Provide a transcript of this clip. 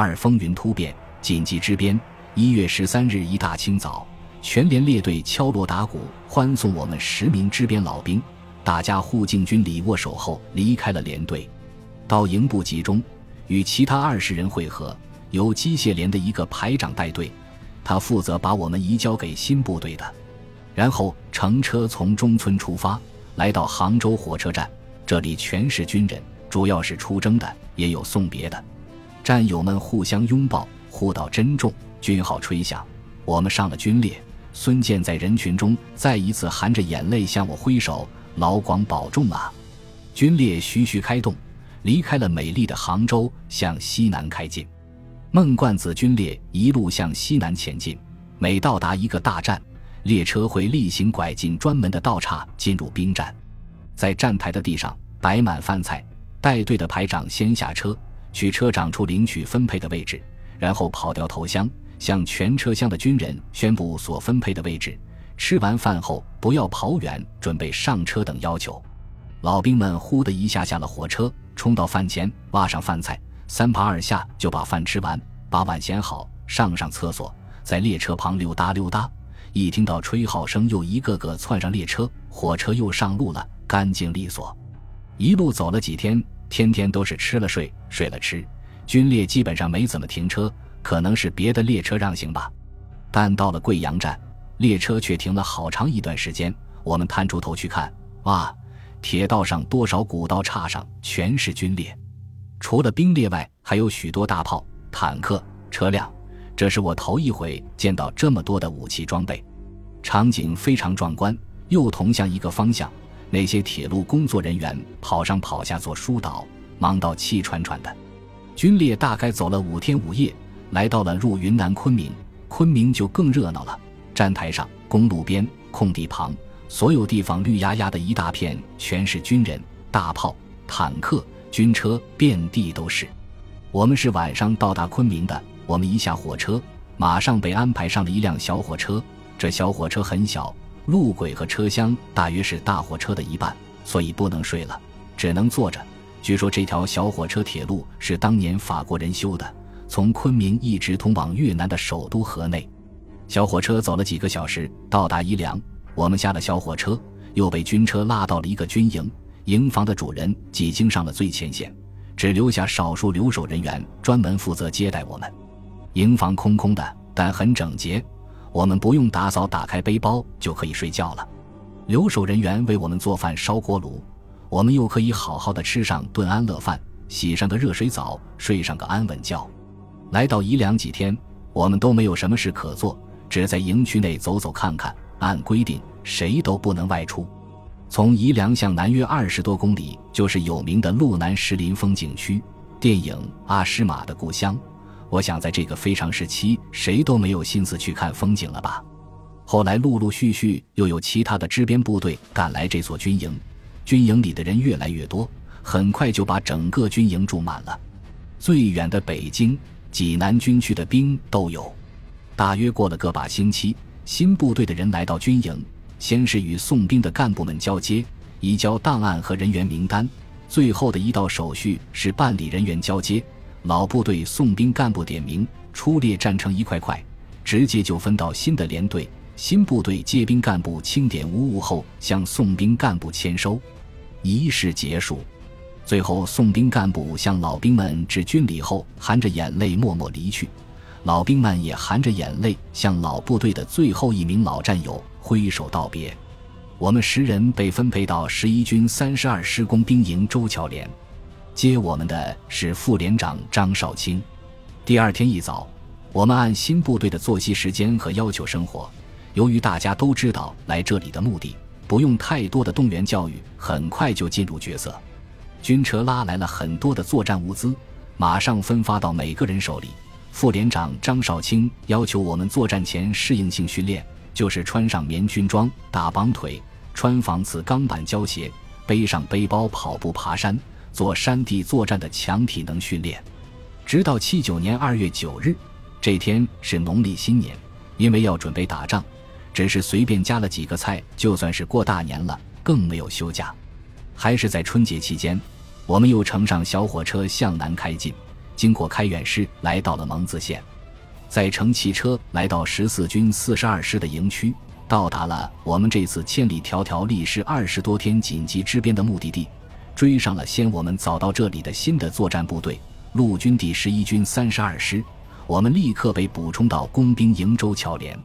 二风云突变，紧急之边。一月十三日一大清早，全连列队敲锣打鼓欢送我们十名支边老兵。大家护敬军礼握手后离开了连队，到营部集中，与其他二十人会合。由机械连的一个排长带队，他负责把我们移交给新部队的。然后乘车从中村出发，来到杭州火车站。这里全是军人，主要是出征的，也有送别的。战友们互相拥抱，互道珍重。军号吹响，我们上了军列。孙健在人群中再一次含着眼泪向我挥手：“老广保重啊！”军列徐徐开动，离开了美丽的杭州，向西南开进。孟冠子军列一路向西南前进，每到达一个大站，列车会例行拐进专门的道岔，进入兵站。在站台的地上摆满饭菜，带队的排长先下车，去车长处领取分配的位置，然后跑掉头箱，向全车厢的军人宣布所分配的位置。吃完饭后不要跑远，准备上车等要求。老兵们呼的一下下了火车，冲到饭前，挖上饭菜，三爬二下就把饭吃完，把碗洗好，上上厕所，在列车旁溜达溜达。一听到吹号声，又一个个窜上列车，火车又上路了。干净利索，一路走了几天，天天都是吃了睡，睡了吃，军列基本上没怎么停车，可能是别的列车让行吧。但到了贵阳站，列车却停了好长一段时间。我们探出头去看，哇，铁道上多少古道岔上全是军列，除了兵列外，还有许多大炮、坦克车辆。这是我头一回见到这么多的武器装备，场景非常壮观，又同向一个方向。那些铁路工作人员跑上跑下做疏导，忙到气喘喘的。军列大概走了五天五夜，来到了入云南昆明。昆明就更热闹了。站台上、公路边、空地旁，所有地方绿压压的一大片，全是军人、大炮、坦克、军车，遍地都是。我们是晚上到达昆明的。我们一下火车，马上被安排上了一辆小火车。这小火车很小。路轨和车厢大约是大火车的一半，所以不能睡了，只能坐着。据说这条小火车铁路是当年法国人修的，从昆明一直通往越南的首都河内。小火车走了几个小时，到达宜良。我们下了小火车，又被军车拉到了一个军营。营房的主人几经上了最前线，只留下少数留守人员专门负责接待我们。营房空空的，但很整洁。我们不用打扫，打开背包就可以睡觉了。留守人员为我们做饭，烧锅炉，我们又可以好好的吃上顿安乐饭，洗上个热水澡，睡上个安稳觉。来到宜良几天，我们都没有什么事可做，只在营区内走走看看。按规定，谁都不能外出。从宜良向南约二十多公里，就是有名的路南石林风景区，电影《阿诗玛的故乡》。我想，在这个非常时期，谁都没有心思去看风景了吧？后来陆陆续续又有其他的支边部队赶来这所军营，军营里的人越来越多，很快就把整个军营住满了。最远的北京、济南军区的兵都有。大约过了个把星期，新部队的人来到军营，先是与送兵的干部们交接，移交档案和人员名单，最后的一道手续是办理人员交接。老部队送兵干部点名出列站成一块块，直接就分到新的连队。新部队接兵干部清点无误后，向送兵干部签收，仪式结束。最后，送兵干部向老兵们致军礼后，含着眼泪默默离去。老兵们也含着眼泪向老部队的最后一名老战友挥手道别。我们十人被分配到十一军三十二师工兵营周桥连。接我们的是副连长张少卿。第二天一早，我们按新部队的作息时间和要求生活。由于大家都知道来这里的目的，不用太多的动员教育，很快就进入角色。军车拉来了很多的作战物资，马上分发到每个人手里。副连长张少卿要求我们作战前适应性训练，就是穿上棉军装、大绑腿，穿防刺钢板胶鞋，背上背包跑步爬山。做山地作战的强体能训练，直到七九年二月九日，这天是农历新年，因为要准备打仗，只是随便加了几个菜，就算是过大年了，更没有休假。还是在春节期间，我们又乘上小火车向南开进，经过开远师，来到了蒙自县，再乘汽车来到十四军四十二师的营区，到达了我们这次千里迢迢历时二十多天紧急支边的目的地，追上了先我们早到这里的新的作战部队——陆军第十一军三十二师。我们立刻被补充到工兵营州桥连。